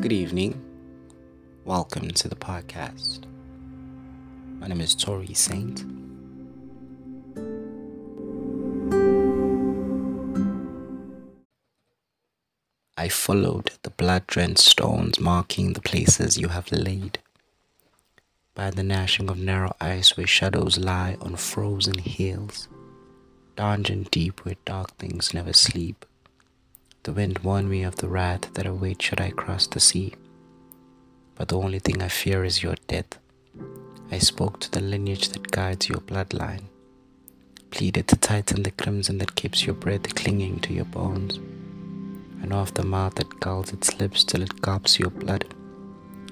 Good evening. Welcome to the podcast. My name is Tory Saint. I followed the blood drenched stones marking the places you have laid. By the gnashing of narrow ice where shadows lie on frozen hills, dungeon deep where dark things never sleep. The wind warned me of the wrath that awaits should I cross the sea. But the only thing I fear is your death. I spoke to the lineage that guides your bloodline, pleaded to tighten the crimson that keeps your breath clinging to your bones and of the mouth that gulls its lips till it gulps your blood,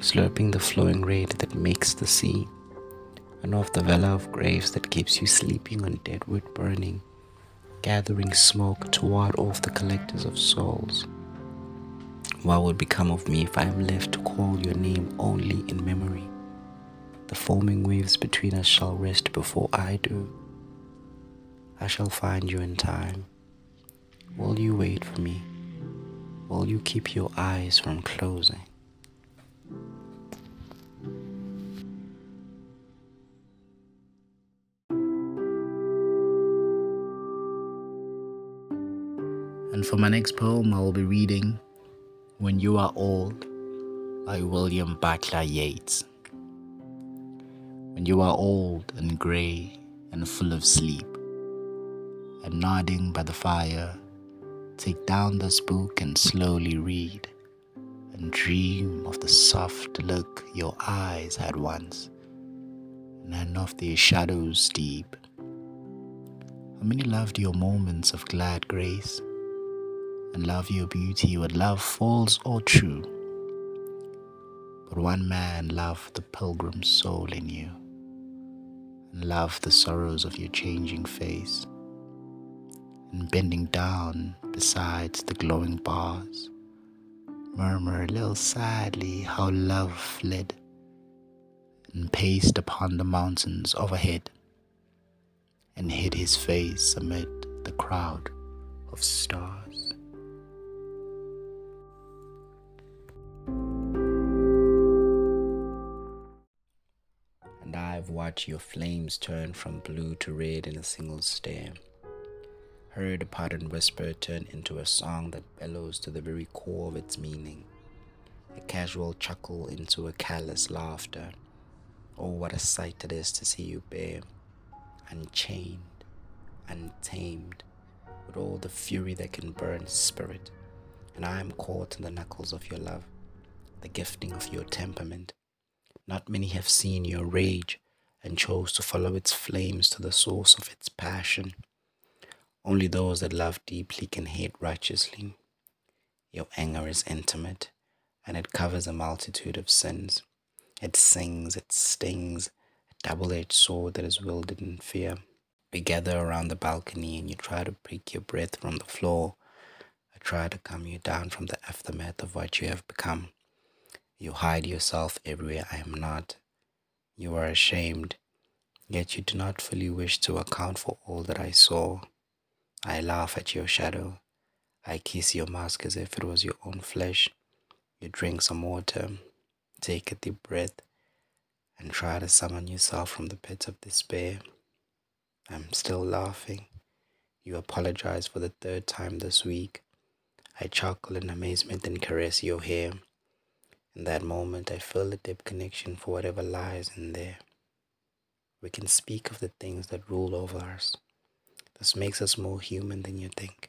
slurping the flowing red that makes the sea, and of the valor of graves that keeps you sleeping on dead wood burning, gathering smoke to ward off the collectors of souls. What would become of me if I am left to call your name only in memory? The foaming waves between us shall rest before I do. I shall find you in time. Will you wait for me? Will you keep your eyes from closing? And for my next poem, I will be reading When You Are Old by William Butler Yeats. When you are old and grey and full of sleep, and nodding by the fire Take down this book and slowly read, and dream of the soft look your eyes had once, and of their shadows deep. How many loved your moments of glad grace, and love your beauty with love false or true? But one man loved the pilgrim soul in you, and loved the sorrows of your changing face and bending down beside the glowing bars, murmur a little sadly how love fled and paced upon the mountains overhead and hid his face amid the crowd of stars. I've watched your flames turn from blue to red in a single stare heard a pardon whisper turn into a song that bellows to the very core of its meaning, a casual chuckle into a callous laughter. Oh, what a sight it is to see you bare, unchained, untamed, with all the fury that can burn spirit, and I am caught in the knuckles of your love, the gifting of your temperament. Not many have seen your rage and chose to follow its flames to the source of its passion. Only those that love deeply can hate righteously. Your anger is intimate, and it covers a multitude of sins. It sings, it stings, a double edged sword that is wielded in fear. We gather around the balcony and you try to break your breath from the floor. I try to calm you down from the aftermath of what you have become. You hide yourself everywhere I am not. You are ashamed, yet you do not fully wish to account for all that I saw. I laugh at your shadow. I kiss your mask as if it was your own flesh. You drink some water, take a deep breath, and try to summon yourself from the pit of despair. I'm still laughing. You apologize for the third time this week. I chuckle in amazement and caress your hair. In that moment, I feel a deep connection for whatever lies in there. We can speak of the things that rule over us this makes us more human than you think.